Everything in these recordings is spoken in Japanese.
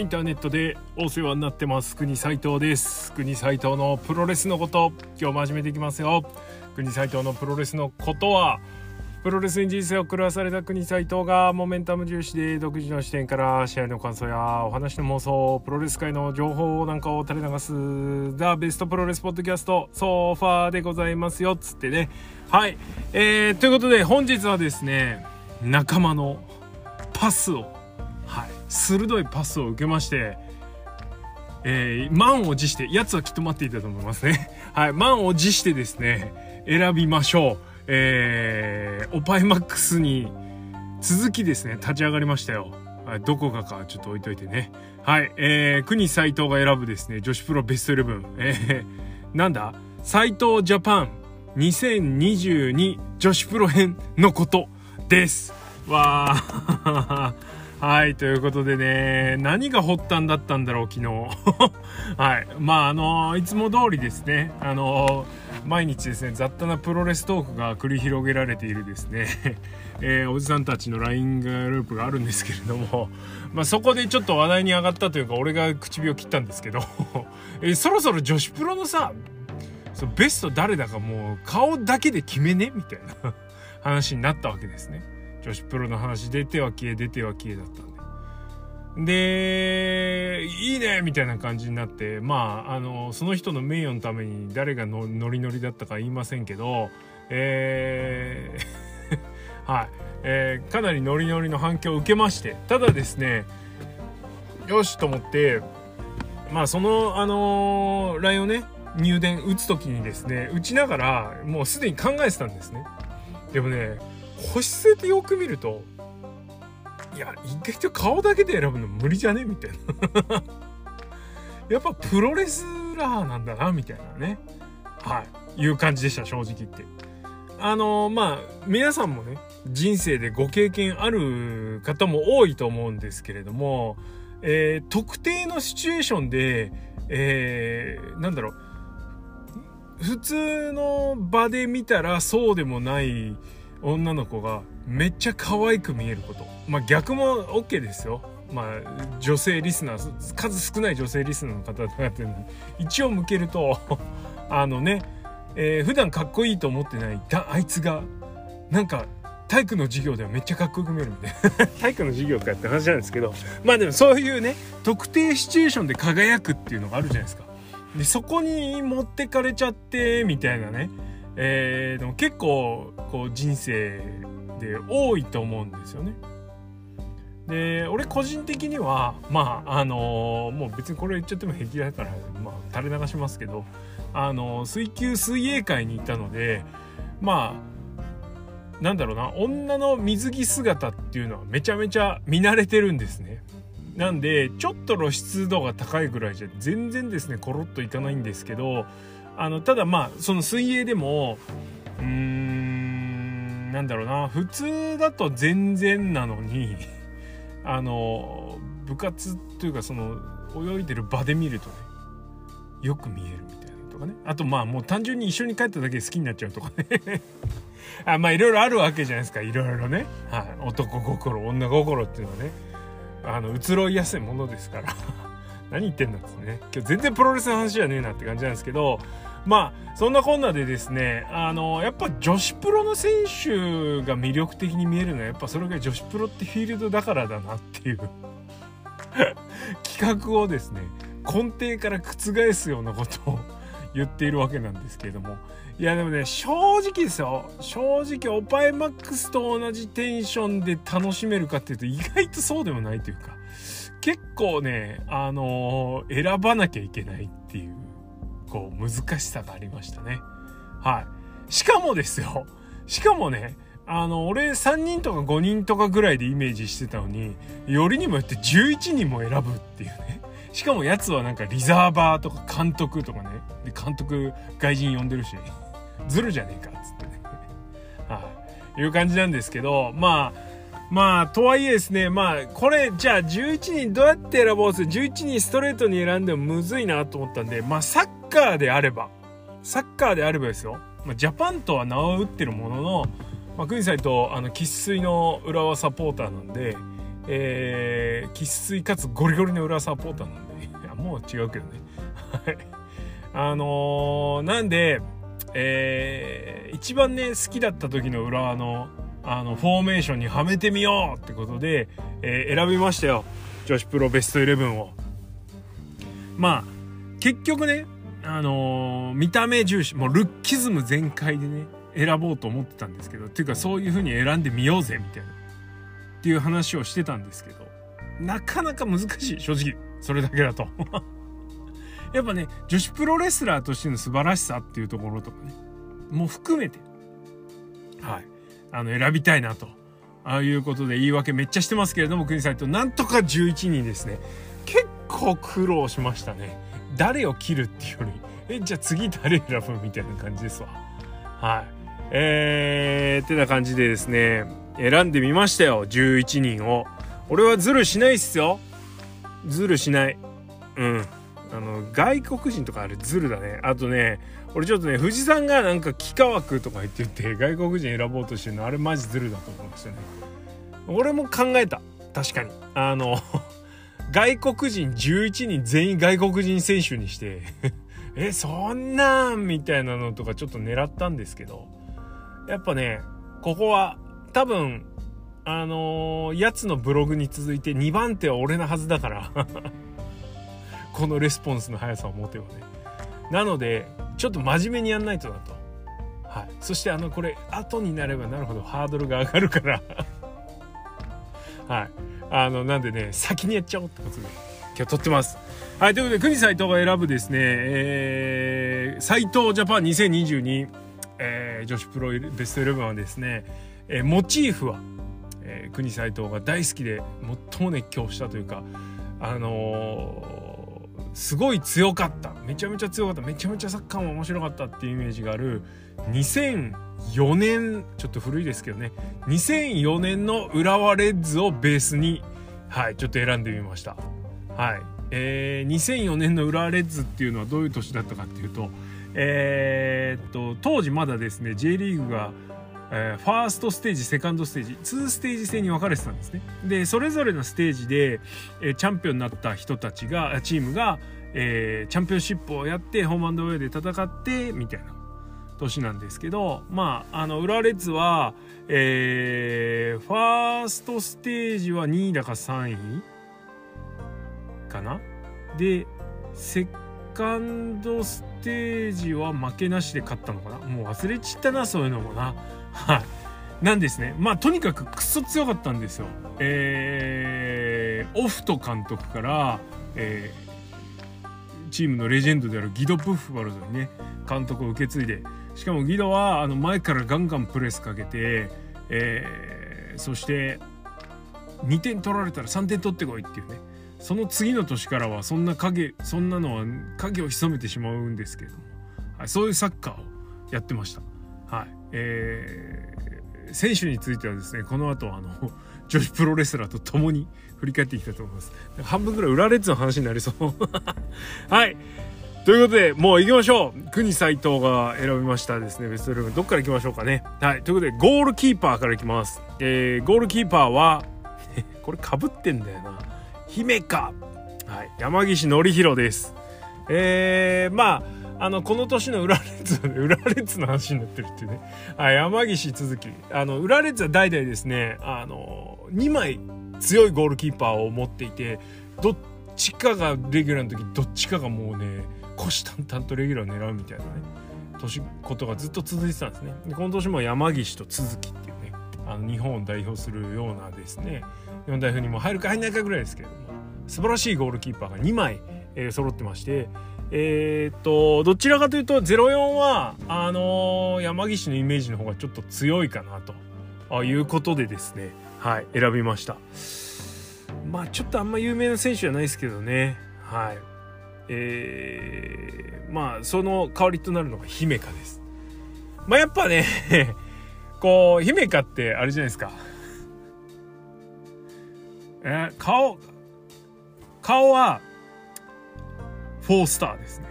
インターネットでお世話になってます。国斉藤です。国斉藤のプロレスのこと。今日も始めていきますよ。国斉藤のプロレスのことはプロレスに人生を狂わされた国斉藤がモメンタム重視で独自の視点から試合の感想やお話の妄想プロレス界の情報なんかを垂れ流すザ・ベストプロレスポッドキャストソファーでございますよ。っつってね。はい。えー、ということで本日はですね仲間のパスを鋭いパスを受けましてえー、満を持してやつはきっと待っていたと思いますね はい満を持してですね選びましょうえー、オパイマックスに続きですね、立ち上がりましたよ。どこかかちょっと置いといてね。はい、えー、国斎藤が選ぶですね、女子プロベスト11。えー、なんだ？斎藤ジャパン2022女子プロ編のことです。わー。はい、ということでね、何が発端だったんだろう、昨日。はい。まあ、あのいつも通りですね、あの毎日ですね雑多なプロレストークが繰り広げられているですね、えー、おじさんたちの LINE グループがあるんですけれども、まあ、そこでちょっと話題に上がったというか俺が唇を切ったんですけど、えー、そろそろ女子プロのさそベスト誰だかもう顔だけで決めね？みたいな話になったわけですね。女子プロの話出ては消え出ては消えだったんでで、いいねみたいな感じになって、まあ、あの、その人の名誉のために誰がノリノリだったか言いませんけど、えー はい、えー、かなりノリノリの反響を受けまして、ただですね、よしと思って、まあ、その、あのー、ラインをね、入電打つ時にですね、打ちながら、もうすでに考えてたんですね。でもね、星据えてよく見ると、いや意外と顔だけで選ぶの無理じゃね？みたいな。やっぱプロレスラーなんだなみたいなね。はい。いう感じでした正直言って。あのー、まあ皆さんもね人生でご経験ある方も多いと思うんですけれども、えー、特定のシチュエーションで、えー、なんだろう。普通の場で見たらそうでもない女の子がめっちゃ可愛く見えること。まあ逆も OK ですよ。まあ女性リスナー数少ない女性リスナーの方々に一応向けると あのね、えー、普段かっこいいと思ってないだあいつがなんか体育の授業ではめっちゃかっこよく見えるみたいな。体育の授業かって話なんですけど。まあでもそういうね特定シチュエーションで輝くっていうのがあるじゃないですか。でそこに持ってかれちゃってみたいなね。えー、でも結構こう人生で多いと思うんですよね。で俺個人的にはまああのー、もう別にこれ言っちゃっても平気だから、まあ、垂れ流しますけどあのー、水球水泳界にいたのでまあなんだろうな女の水着姿っていうのはめちゃめちゃ見慣れてるんですね。なんでちょっと露出度が高いぐらいじゃ全然ですねコロッといかないんですけどあのただまあその水泳でもうーんなんだろうな。普通だと全然なのに あの部活というかその泳いでる場で見るとねよく見えるみたいなとかね。あとまあもう単純に一緒に帰っただけで好きになっちゃうとかね。あまあいろいろあるわけじゃないですか。いろいろね、はい、男心女心っていうのはね。あの移ろいやすいものですから。何言ってんだっつね。今日全然プロレスの話じゃねえなって感じなんですけどまあそんなこんなでですねあのやっぱ女子プロの選手が魅力的に見えるのはやっぱそれが女子プロってフィールドだからだなっていう 企画をですね根底から覆すようなことを言っているわけなんですけれども。いやでもね正直ですよ。正直オパエマックスと同じテンションで楽しめるかっていうと意外とそうでもないというか結構ねあの、選ばなきゃいけないっていう。構難しさがありましたね。はい。しかもですよ。しかもね、あの、俺3人とか5人とかぐらいでイメージしてたのに、よりにもよって11人も選ぶっていうね。しかもやつはなんかリザーバーとか監督とかね。で、監督外人呼んでるし、ずるじゃねえかっつってね。はい。いう感じなんですけど、まあ、まあ、とはいえですね、まあ、これ、じゃあ11人どうやって選ぼうって、11人ストレートに選んでもむずいなと思ったんで、まあ、サッカーであれば、サッカーであればですよ、まあ、ジャパンとは名を打ってるものの、まあ、国際とあの生粋の浦和サポーターなんで、え生粋かつゴリゴリの裏サポーターなんで。いやもう違うけどね。はい。あのー、なんでえー、一番ね好きだった時の浦和のあのフォーメーションにはめてみようってことで、えー、選びましたよ。女子プロベストイレブンを。まあ結局ねあのー、見た目重視もうルッキズム全開でね選ぼうと思ってたんですけどっていうかそういう風に選んでみようぜみたいなっていう話をしてたんですけどなかなか難しい正直それだけだと。やっぱね女子プロレスラーとしての素晴らしさっていうところとかねも含めてはいあの選びたいなと。ああいうことで言い訳めっちゃしてますけれども国サイトなんとか11人ですね。結構苦労しましたね誰を切るっていうよりえじゃあ次誰選ぶみたいな感じですわ。はい。えー、ってな感じでですね選んでみましたよ11人を。俺はズルしないっすよ。ズルしない。うん。あの外国人とかあれズルだね。あとね俺ちょっとね富士山がなんか幾何学とか言ってて外国人選ぼうとしてるのあれマジズルだと思うんですよね。俺も考えた。確かに。あの外国人11人全員外国人選手にして えそんなんみたいなのとかちょっと狙ったんですけどやっぱねここは多分あのー、やつのブログに続いて2番手は俺のはずだから このレスポンスの速さを持てばね。なのでちょっと真面目にやんないとなと。はい。そしてあのこれ後になればなるほどハードルが上がるから。はい。あのなんでね先にやっちゃおうってことで。今日撮ってます。はいということで国斎藤が選ぶですねえー、斎藤ジャパン2022えー、女子プロベストイレブンはですね、えー、モチーフは、えー、国斎藤が大好きで最も熱狂したというかあのー、すごい強かった。めちゃめちゃ強かった。めちゃめちゃサッカーも面白かったっていうイメージがある。2004年ちょっと古いですけどね。2004年の浦和レッズをベースにはいちょっと選んでみました。はい。えー、2004年の浦和レッズっていうのはどういう年だったかっていうとえー、っと当時まだですね J リーグが、えー、ファーストステージセカンドステージ2ステージ制に分かれてたんですね。でそれぞれのステージで、えー、チャンピオンになった人たちがチームが、えー、チャンピオンシップをやってホームアンドウェイで戦ってみたいな年なんですけどまああの浦和レッズは、えー、ファーストステージは2位だか3位かな？でセカンドステージは負けなしで勝ったのかな？もう忘れちったなそういうのもな。はい。なんですね。まあとにかくクソ強かったんですよ。えー、オフト監督から、えー、チームのレジェンドであるギド・プッフバルドにね監督を受け継いでしかもギドはあの前からガンガンプレスかけて、えー、そして2点取られたら3点取ってこいっていうね。その次の年からはそんな影そんなのは影を潜めてしまうんですけれども、はい、そういうサッカーをやってました。はいえー、選手についてはですねこの後あの 女子プロレスラーと共に振り返っていきたいと思います。半分ぐらい裏レッズの話になりそう はいということで、もう行きましょう。国斎藤が選びましたですね、ベスト11。どっから行きましょうかね。はい。ということで、ゴールキーパーから行きます。えー、ゴールキーパーは、これかぶってんだよな。姫か、はい、山岸典弘です。えー、まああのこの年の裏レッズ裏レッズの話になってるっていうね、はい、山岸続き。あの裏レッズは代々ですねあの2枚強いゴールキーパーを持っていてどっちかがレギュラーの時どっちかがもうね虎視眈々とレギュラーを狙うみたいなね年ことがずっと続いてたんですね。でこの年も山岸と都築っていうねあの日本を代表するようなですね日本代表にも入るか入んないかぐらいですけれども素晴らしいゴールキーパーが2枚、えー、揃ってましてえー、っとどちらかというと04はあのー、山岸のイメージの方がちょっと強いかなということでですねはい選びました。まあちょっとあんま有名な選手じゃないですけどねはい。えー、まあその代わりとなるのが姫香です。まあやっぱね こう姫香ってあれじゃないですか。えー、顔顔は4スターですね、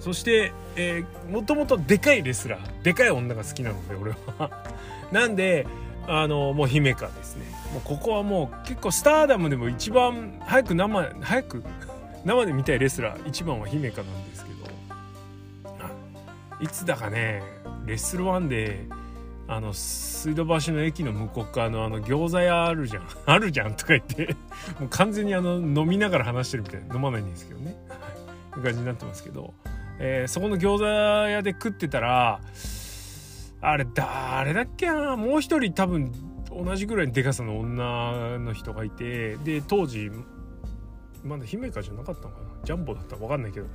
そして、えー、もともとでかいレスラーでかい女が好きなので俺は。なんであのもう姫香ですね。もうここはもう結構スターダムでも一番早く生早く生で見たいレスラー一番は姫香なんですけど。いつだかねレッスル1であの水道橋の駅の向こう側のあの餃子屋あるじゃん。あるじゃんとか言ってもう完全にあの飲みながら話してるみたいな。飲まないんですけどね。感じになってますけど、えー、そこの餃子屋で食ってたらあれ誰だっけなもう一人多分同じぐらいのでかさの女の人がいてで当時まだ姫香じゃなかったのかなジャンボだったか分かんないけど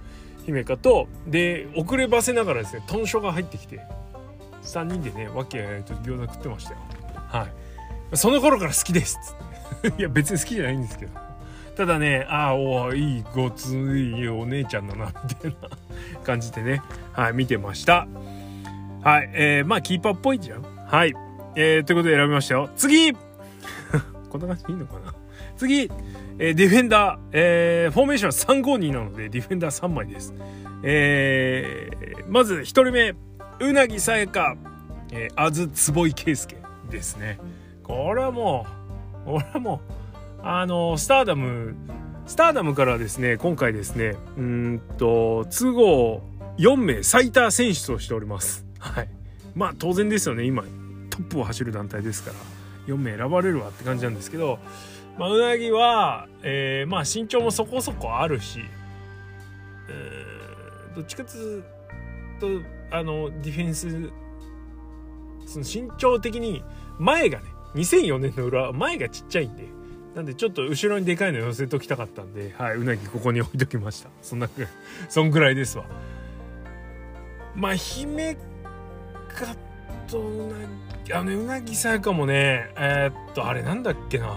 姫香とで遅ればせながらですね豚書が入ってきて3人でねわけやいと餃子食ってましたよ。はい。その頃から好きですっつって。いや別に好きじゃないんですけど。ただねああおいいごついお姉ちゃんだなみたいな感じでね。はい見てました。はいえー、まあキーパーっぽいじゃん。はいえー、ということで選びましたよ。次！こんな感じでいいのかな？次、えー、ディフェンダー、えー、フォーメーション352なのでディフェンダー3枚です。えー、まず1人目うなぎさやか、えー、あず坪井圭介ですね。これはもうこれはもうあのスターダムスターダムからですね今回ですねうんと都合4名最多選出をしております。はい。まあ当然ですよね。今トップを走る団体ですから4名選ばれるわって感じなんですけど、まあ、うなぎは、えー、まあ身長もそこそこあるし、えー、どっちかというとあのディフェンスその身長的に前がね2004年の裏前がちっちゃいんでなんでちょっと後ろにでかいの寄せときたかったんではいうなぎここに置いときました。そんなそんぐらいですわ。まあ姫かとうなぎあのうなぎさやかもねえー、っとあれなんだっけな。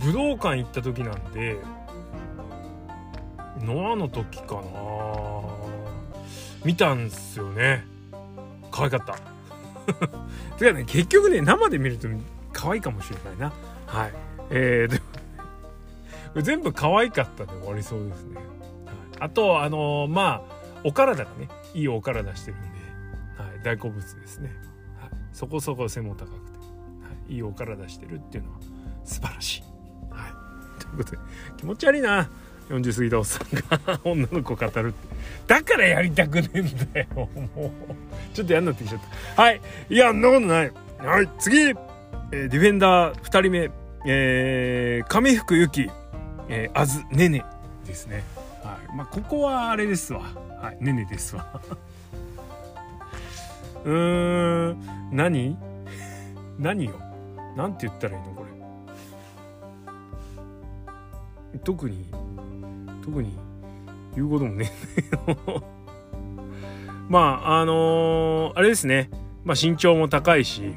武道館行った時なんでノアの時かな。見たんすよね。可愛かった。てかね結局ね生で見ると可愛いかもしれないな。はい。えー、でも 全部可愛かったで終わりそうですね、はい、あとあのー、まあお体がねいいお体してるんで、はい、大好物ですね、はい、そこそこ背も高くて、はい、いいお体してるっていうのは素晴らしい。はい。ということで気持ち悪いな。40過ぎたおっさんが女の子語るって。だからやりたくねえんだよもう。ちょっと嫌になってきちゃった。はい。いやそんなことない。はい。次、えー、ディフェンダー2人目えー、上福由紀、えー、あずねねですね。はい。まあここはあれですわ。はい。ねねですわ。うーん。何？何よなんて言ったらいいのこれ？特に特に言うこともね まああのー、あれですね、まあ、身長も高いし。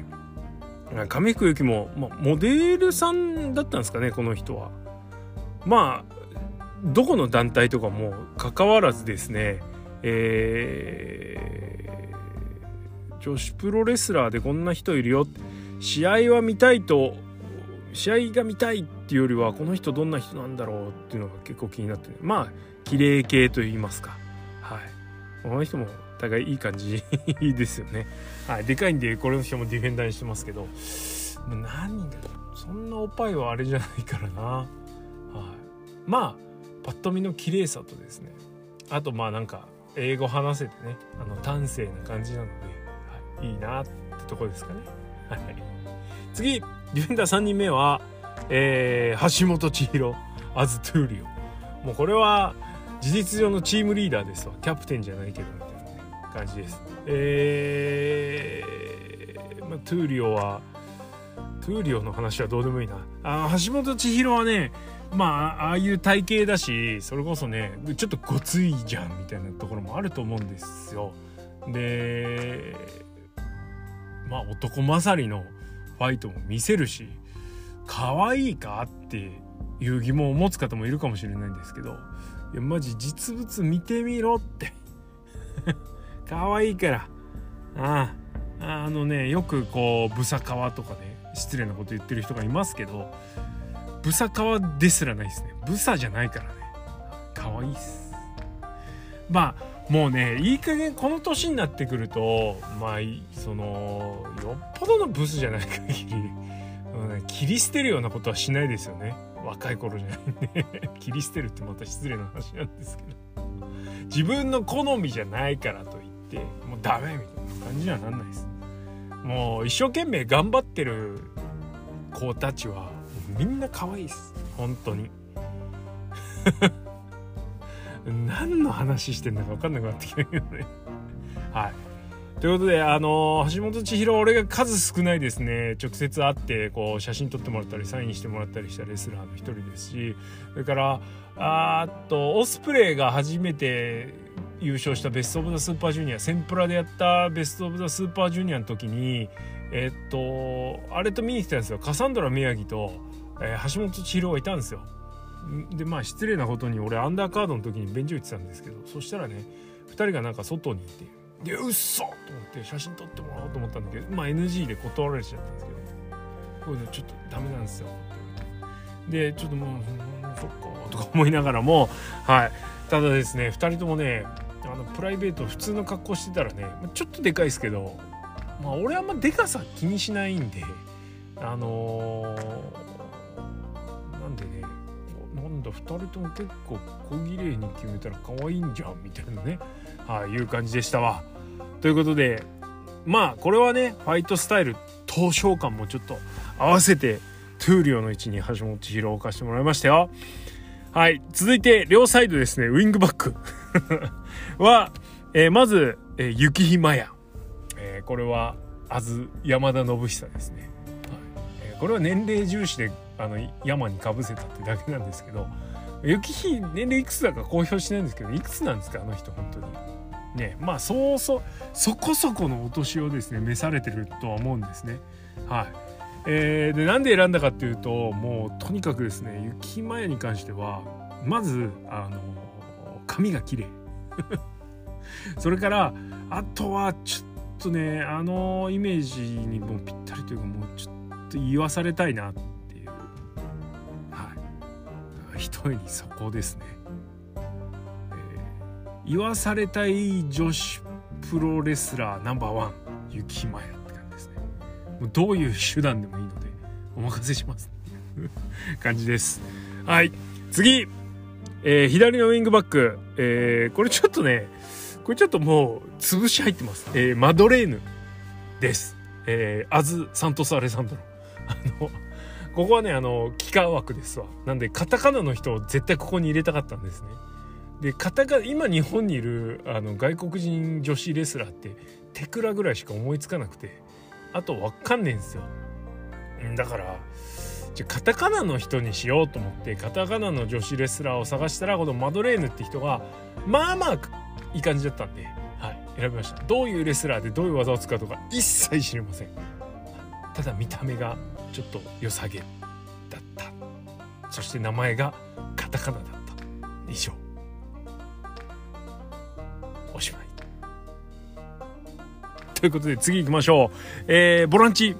亀福之も、ま、モデルさんだったんですかねこの人は。まあどこの団体とかも関わらずですねえー、女子プロレスラーでこんな人いるよ。試合は見たいと試合が見たいっていうよりはこの人どんな人なんだろうっていうのが結構気になってまあ綺麗系と言いますか。はい。この人も互いいい感じ ですよね。はいでかいんでこれの人もディフェンダーにしてますけど。何がそんなおっぱいはあれじゃないからな。はい。まあパッと見の綺麗さとですね。あとまあなんか英語話せてね。あの端正な感じなので、はい、いいなってとこですかね。はい。次ディフェンダー3人目は、えー、橋本千尋 as トゥーリオ。もうこれは事実上のチームリーダーですわ。キャプテンじゃないけど、ね、感じです。えー、まあ、トゥーリオはトゥーリオの話はどうでもいいな。あ橋本千尋はねまあああいう体型だしそれこそねちょっとごついじゃんみたいなところもあると思うんですよ。でまあ男勝りのファイトも見せるし可愛いかっていう疑問を持つ方もいるかもしれないんですけどいやマジ実物見てみろって。可愛いから。あああのねよくこうブサカワとかね失礼なこと言ってる人がいますけどブサカワですらないですね。ブサじゃないからね。可愛いっす。まあもうねいい加減この年になってくるとまあそのよっぽどのブスじゃない限り、ね、切り捨てるようなことはしないですよね。若い頃じゃないんで。切り捨てるってまた失礼な話なんですけど。自分の好みじゃないからといってもうダメみたいな感じにはなんないです。もう一生懸命頑張ってる子たちはみんな可愛いです。本当に。何の話してんだか分かんなくなってきたけどね。はい。ということであの橋本千尋俺が数少ないですね直接会ってこう写真撮ってもらったりサインしてもらったりしたレスラーの一人ですしそれからあっとオスプレイが初めて優勝したベスト・オブ・ザ・スーパージュニアセンプラでやったベスト・オブ・ザ・スーパージュニアの時にえっとあれと見に来たんですよ。カサンドラ宮城と、えー、橋本千尋がいたんですよ。でまあ失礼なことに俺アンダーカードの時に便所行ってたんですけどそしたらね2人がなんか外にいて「でうっそ!」と思って写真撮ってもらおうと思ったんだけどまあ NG で断られちゃったんですけど「これでちょっとダメなんですよ」って言われて。でちょっともう「そっか」とか思いながらもはい。ただですね2人ともねあのプライベート普通の格好してたらねちょっとでかいですけどまあ俺あんまでかさ気にしないんであのー、なんでねなんだ2人とも結構小綺麗に決めたら可愛いんじゃんみたいなねはい、いう感じでしたわ。ということでまあこれはねファイトスタイル闘将感もちょっと合わせてトゥーリオの位置に橋本千尋を置かせてもらいましたよ。はい。続いて、両サイドですね、ウィングバック は、えー、まず、えー、雪ひまや。えー、これは、あず、山田信久ですね。はいえー、これは年齢重視で、あの、山にかぶせたってだけなんですけど、雪ひ、年齢いくつだか公表しないんですけど、いくつなんですか、あの人、本当に。ね、まあ、そうそう、そこそこのお年をですね、召されてるとは思うんですね。はい。えー、でなんで選んだかっていうともうとにかくですね雪マヤに関してはまずあの髪が綺麗。それからあとはちょっとねあのイメージにもぴったりというかもうちょっと言わされたいなっていう。はい。一重にそこですね、えー、言わされたい女子プロレスラーナンバーワン雪マヤもうどういう手段でもいいのでお任せします。感じです。はい。次、えー、左のウィングバック、えー、これちょっとねこれちょっともう潰し入ってます、えー、マドレーヌです。えー、アズ・サントス・アレサンドロ。あのここはねあの幾何枠ですわ。なんでカタカナの人を絶対ここに入れたかったんですね。でカタカ今日本にいるあの外国人女子レスラーってテクラぐらいしか思いつかなくてあとわかんねえんですよ。だからじゃカタカナの人にしようと思ってカタカナの女子レスラーを探したらこのマドレーヌって人がまあまあいい感じだったんで、はい、選びました。どういうレスラーでどういう技を使うとか一切知りません。ただ見た目がちょっと良さげだった。そして名前がカタカナだった。以上。おしまい。ということで次行きましょう。えー、ボランチ。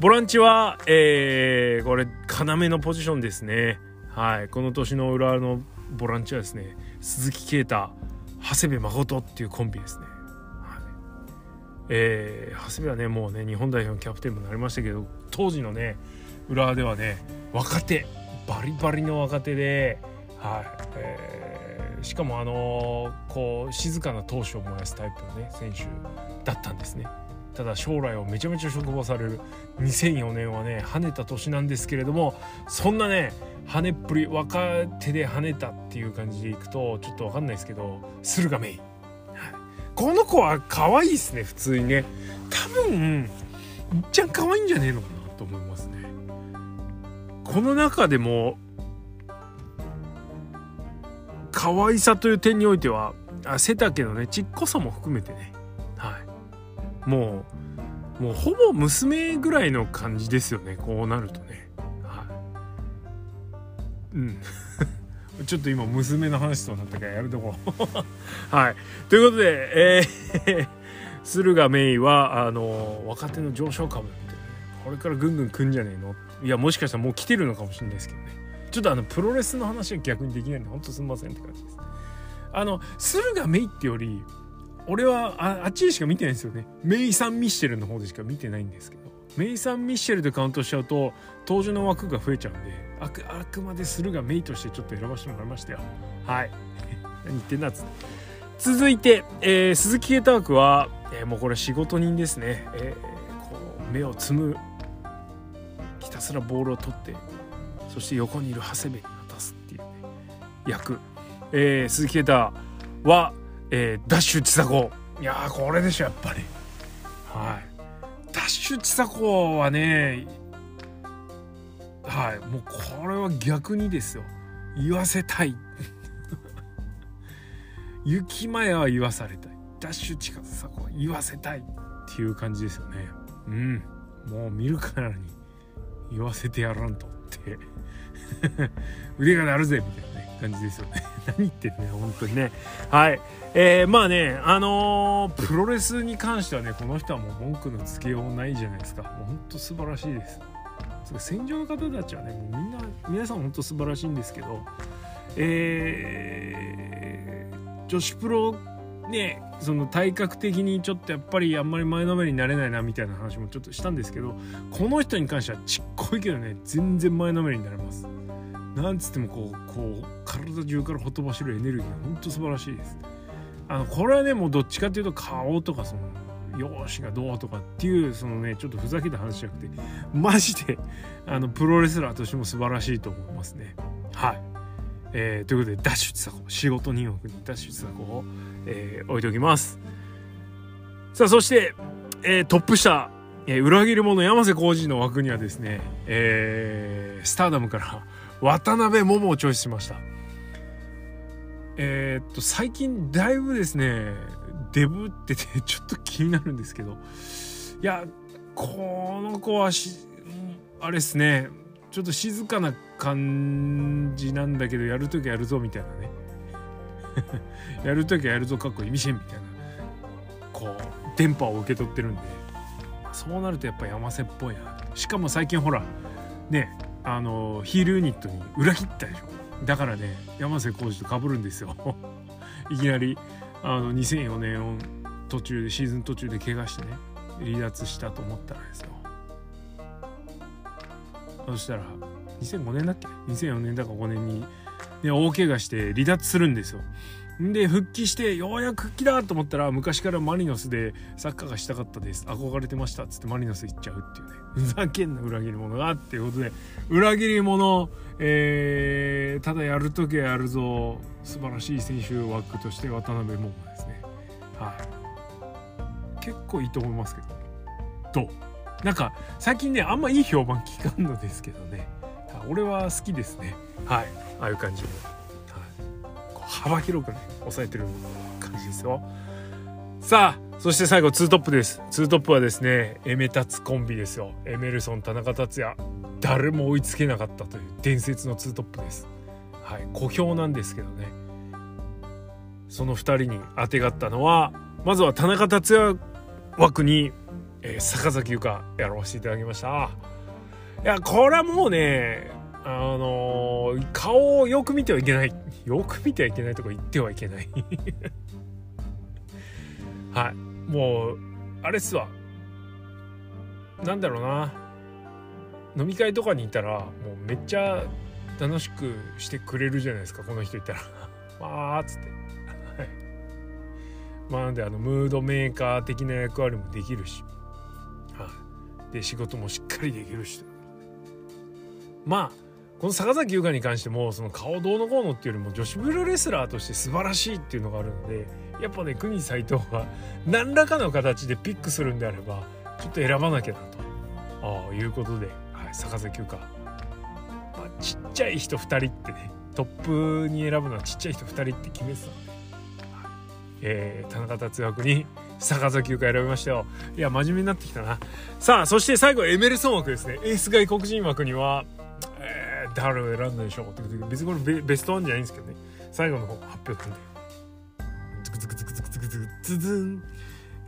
ボランチは、えー、これ、要のポジションですね。はい。この年の裏のボランチはですね、鈴木啓太、長谷部誠っていうコンビですね。はい、えー、長谷部はね、もうね、日本代表のキャプテンもなりましたけど、当時のね、浦ではね、若手、バリバリの若手で、はい。えー、しかもあのー、こう、静かな闘志を燃やすタイプのね、選手だったんですねただ将来をめちゃめちゃ嘱望される2004年はね跳ねた年なんですけれどもそんなね跳ねっぷり若手で跳ねたっていう感じでいくとちょっと分かんないですけど駿河メイ、この子は可愛いですね普通にね。多分いっちゃん可愛いんじゃねえのかなと思いますね。この中でも可愛さという点においてはあ背丈のねちっこさも含めてねもうもうほぼ娘ぐらいの感じですよね。こうなるとね。はい。うん。ちょっと今娘の話となったからやるとこ はい。ということでえー駿河メイはあの若手の上昇株みたいなこれからぐんぐん来んじゃねえの？いやもしかしたらもう来てるのかもしれないですけどね。ちょっとあのプロレスの話は逆にできないんでほんとすみませんって感じです。あの駿河メイってより俺はああっちでしか見てないんですよね。メイサン・ミッシェルの方でしか見てないんですけど。メイサン・ミッシェルでカウントしちゃうと登場の枠が増えちゃうんであくあくまで駿河メイとしてちょっと選ばせてもらいましたよ。はい。何言ってんだっつ続いて、えー、鈴木啓太枠は、えー、もうこれ仕事人ですね、えー、こう目をつむひたすらボールを取ってそして横にいる長谷部に渡すっていう、ね、役、えー、鈴木啓太は、えー、ダッシュ千佐子。いやこれでしょやっぱり。はい。ダッシュ千佐子はねはいもうこれは逆にですよ。言わせたい。雪前は言わされたい。ダッシュ近さこう言わせたい。っていう感じですよね。うん。もう見るからに言わせてやらんとって。腕が鳴るぜみたいな。ね感じですよね。何言ってんね本当にね。はい。えー、まあねあのー、プロレスに関してはねこの人はもう文句のつけようないじゃないですか。もうほんと素晴らしいです。戦場の方たちはねもうみんな皆さん本当素晴らしいんですけどえー、女子プロねその体格的にちょっとやっぱりあんまり前のめりになれないなみたいな話もちょっとしたんですけどこの人に関してはちっこいけどね全然前のめりになれます。なんつってもこうこう体中からほとばしるエネルギーがほんと素晴らしいです。あのこれはねもうどっちかっていうと顔とかその容姿がどうとかっていうそのねちょっとふざけた話じゃなくてマジであのプロレスラーとしても素晴らしいと思いますね。はい、えー、ということでダッシュちさ子仕事人枠にダッシュちさ子を、えー、置いておきます。さあそして、えー、トップ下、えー、裏切り者山瀬浩二の枠にはですね、えー、スターダムから渡辺桃をチョイスしました。えー、っと最近だいぶですねデブってて ちょっと気になるんですけど。いやこの子はしあれっすね。ちょっと静かな感じなんだけどやるときやるぞみたいなね。やるときはやるぞかっこ意味深みたいな。こう電波を受け取ってるんで。そうなるとやっぱ山瀬っぽいな。しかも最近ほらねあのヒールユニットに裏切ったでしょ。だからね山瀬浩二とかぶるんですよ。いきなりあの2004年を途中でシーズン途中で怪我してね離脱したと思ったらですよ。そしたら2005年だっけ？2004年だか5年に、ね、大怪我して離脱するんですよ。で復帰してようやく復帰だと思ったら昔からマリノスでサッカーがしたかったです。憧れてましたっつってマリノス行っちゃうっていうね。ふざけんな裏切り者がっていうことで裏切り者、えー、ただやるときはやるぞ。素晴らしい選手枠として渡辺桃ですね。はい。結構いいと思いますけどどう？なんか最近ねあんまいい評判聞かんのですけどね。俺は好きですね。はい。ああいう感じで。幅広くね抑えてる感じですよ。さあそして最後2トップです。2トップはですねエメタツコンビですよ。エメルソン田中達也。誰も追いつけなかったという伝説の2トップです。はい小評なんですけどね。その2人にあてがったのはまずは田中達也枠に、えー、坂崎優香やらせていただきました。いやこれはもうねあのー、顔をよく見てはいけない。よく見てはいけないとか言ってはいけない。はい。もうあれっすわ。なんだろうな。飲み会とかにいたらもうめっちゃ楽しくしてくれるじゃないですか。この人いたら。まあっつって。はい。まあなんであのムードメーカー的な役割もできるし。はい。で仕事もしっかりできるし。まあこの坂崎優香に関してもその顔どうのこうのっていうよりも女子プロレスラーとして素晴らしいっていうのがあるのでやっぱね国斎藤が何らかの形でピックするんであればちょっと選ばなきゃなと。あいうことで、はい、坂崎優香、まあ、ちっちゃい人2人ってねトップに選ぶのはちっちゃい人2人って決めてたので、はい。えー、田中達役に坂崎優香選びましたよ。いや真面目になってきたな。さあそして最後エメルソン枠ですね。エース外国人枠には誰を選んだでしょうって別にこれベストワンじゃないんですけどね。最後の方発表なんでズクズクズクズクズクズクズズン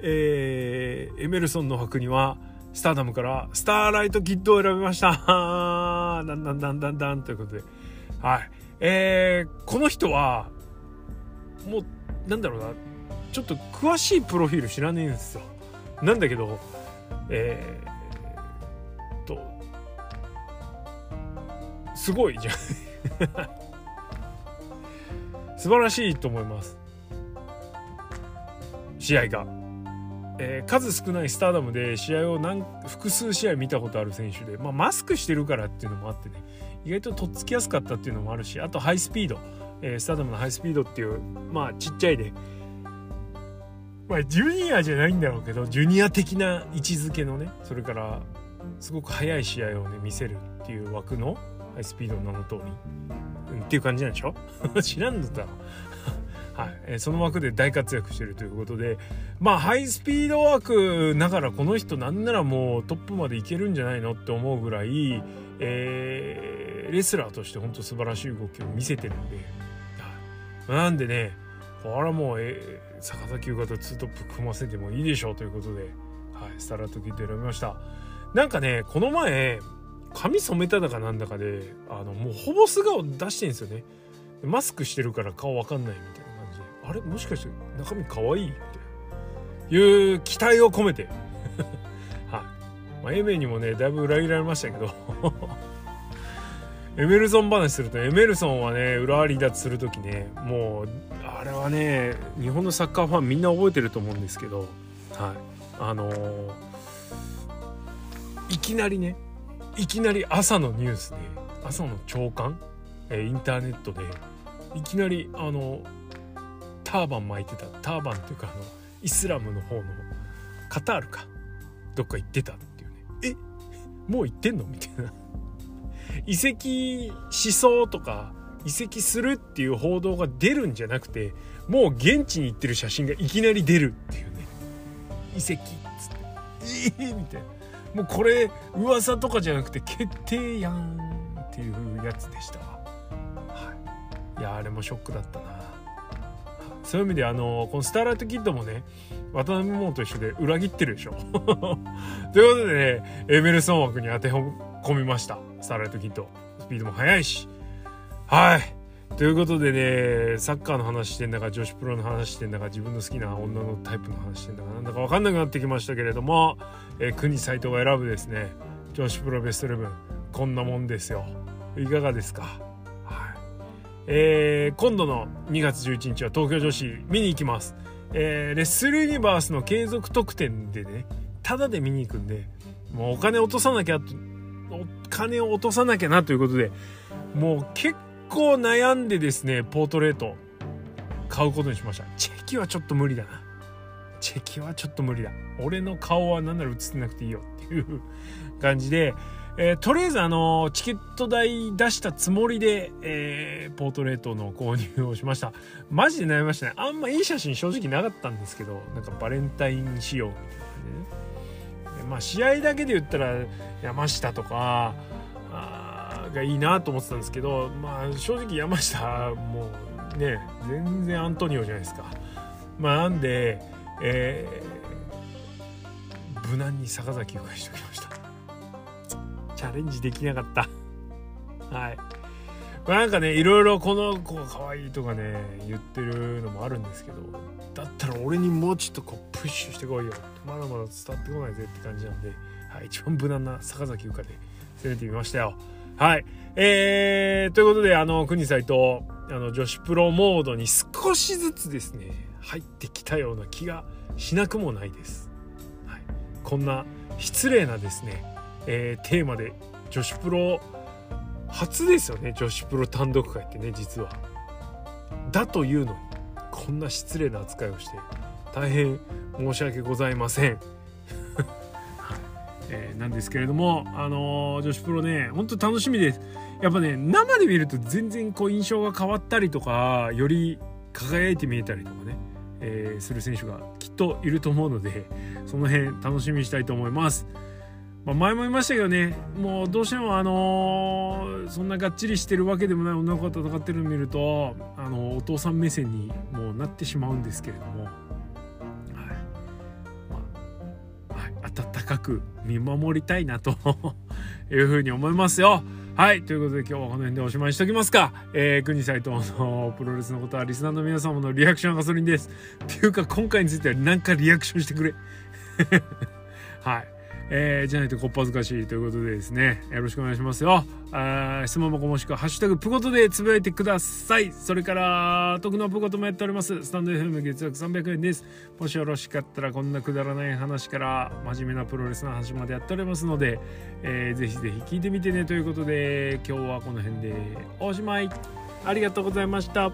えー、エメルソンの枠にはスターダムからスターライトキッドを選びましただんだんだんだんだんということではいえー、この人はもうなんだろうなちょっと詳しいプロフィール知らねえんですよなんだけどえすごいじゃん。素晴らしいと思います。試合が、えー、数少ないスターダムで試合を何複数試合見たことある選手で、まあ、マスクしてるからっていうのもあってね。意外ととっつきやすかったっていうのもあるしあとハイスピード、えー、スターダムのハイスピードっていうまあちっちゃいで。まあジュニアじゃないんだろうけどジュニア的な位置づけのねそれからすごく速い試合をね見せるっていう枠のハイスピードの名の通り、うん、っていう感じなんでしょ？知らんのだろ。はい、えー、その枠で大活躍してるということで。まあハイスピード枠ながらこの人なんならもうトップまでいけるんじゃないのって思うぐらい、えー、レスラーとして本当素晴らしい動きを見せてるんで、はい、なんでねこれはもう、えー、逆さ級型2トップ組ませてもいいでしょうということで、はい、スタラトキット選びました。なんかねこの前髪染めただかなんだかであのもうほぼ素顔出してんですよね。マスクしてるから顔わかんないみたいな感じで。あれ？もしかして中身可愛い？みたいな。いう期待を込めて。はい、まあ、エメにもねだいぶ裏切られましたけど。エメルソン話するとエメルソンはね裏離脱する時ねもうあれはね日本のサッカーファンみんな覚えてると思うんですけど。はい。あのー、いきなりねいきなり朝のニュースで朝の朝刊、えー、インターネットでいきなりあのターバン巻いてた。ターバンっていうかあのイスラムの方のカタールか？どっか行ってたっていうね。え？もう行ってんの？みたいな。移籍しそうとか移籍するっていう報道が出るんじゃなくてもう現地に行ってる写真がいきなり出るっていうね。移籍っつって。ええ、みたいな。もうこれ噂とかじゃなくて決定やんっていうやつでした。わ、はい、いやあれもショックだったな。そういう意味であのこのスターライトキッドもね渡辺桃と一緒で裏切ってるでしょ。ということでねエメルソン枠に当て込みました。スターライトキッド。スピードも速いし。はい。ということでねサッカーの話してんだか女子プロの話してんだか自分の好きな女のタイプの話してんだかなんだか分かんなくなってきましたけれども、えー、国斎藤が選ぶですね女子プロベスト11こんなもんですよ。いかがですか？はい。えー、今度の2月11日は東京女子見に行きます、えー、レッスルユニバースの継続特典でねタダで見に行くんでもうお金落とさなきゃお金を落とさなきゃなということでもう結構構悩んでですねポートレート買うことにしました。チェキはちょっと無理だな。チェキはちょっと無理だ。俺の顔は何なら映ってなくていいよっていう感じで、えー、とりあえずあのチケット代出したつもりで、えー、ポートレートの購入をしました。マジで悩みましたね。あんまいい写真正直なかったんですけどなんかバレンタイン仕様みたいなね。まあ試合だけで言ったら山下とかがいいなと思ってたんですけどまあ正直山下もうね全然アントニオじゃないですか。まあなんでえー、無難に坂崎を返しておきました。チャレンジできなかった。はい。まあ、なんかねいろいろこの子が可愛いとかね言ってるのもあるんですけどだったら俺にもうちょっとこうプッシュしてこいよ。まだまだ伝わってこないぜって感じなんで、はい、一番無難な坂崎優香で攻めてみましたよ。はい。えー、ということで、あの、国際と、あの、女子プロモードに少しずつですね、入ってきたような気がしなくもないです。はい。こんな失礼なですね、えー、テーマで女子プロ初ですよね、女子プロ単独会ってね、実は。だというのに、こんな失礼な扱いをして、大変申し訳ございません。えー、なんですけれども、あのー、女子プロね本当楽しみですやっぱね生で見ると全然こう印象が変わったりとかより輝いて見えたりとかね、えー、する選手がきっといると思うのでその辺楽しみにしたいと思います。まあ、前も言いましたけどねもうどうしてもあのー、そんながっちりしてるわけでもない女の子が戦ってるのを見ると、あの、お父さん目線にもうなってしまうんですけれども温かく見守りたいなと いうふうに思いますよ。はいということで今日はこの辺でおしまいにしときますか。えー、国斎藤のプロレスのことはリスナーの皆様のリアクションガソリンです。っていうか今回についてはなんかリアクションしてくれ。はい。えー、じゃないとこっぱずかしいということでですね、よろしくお願いしますよ。あ質問箱もしくはハッシュタグプゴトでつぶやいてください。それから、徳のプゴトもやっております。スタンド FM 月額300円です。もしよろしかったらこんなくだらない話から真面目なプロレスの話までやっておりますので、えー、ぜひぜひ聞いてみてねということで、今日はこの辺でおしまい。ありがとうございました。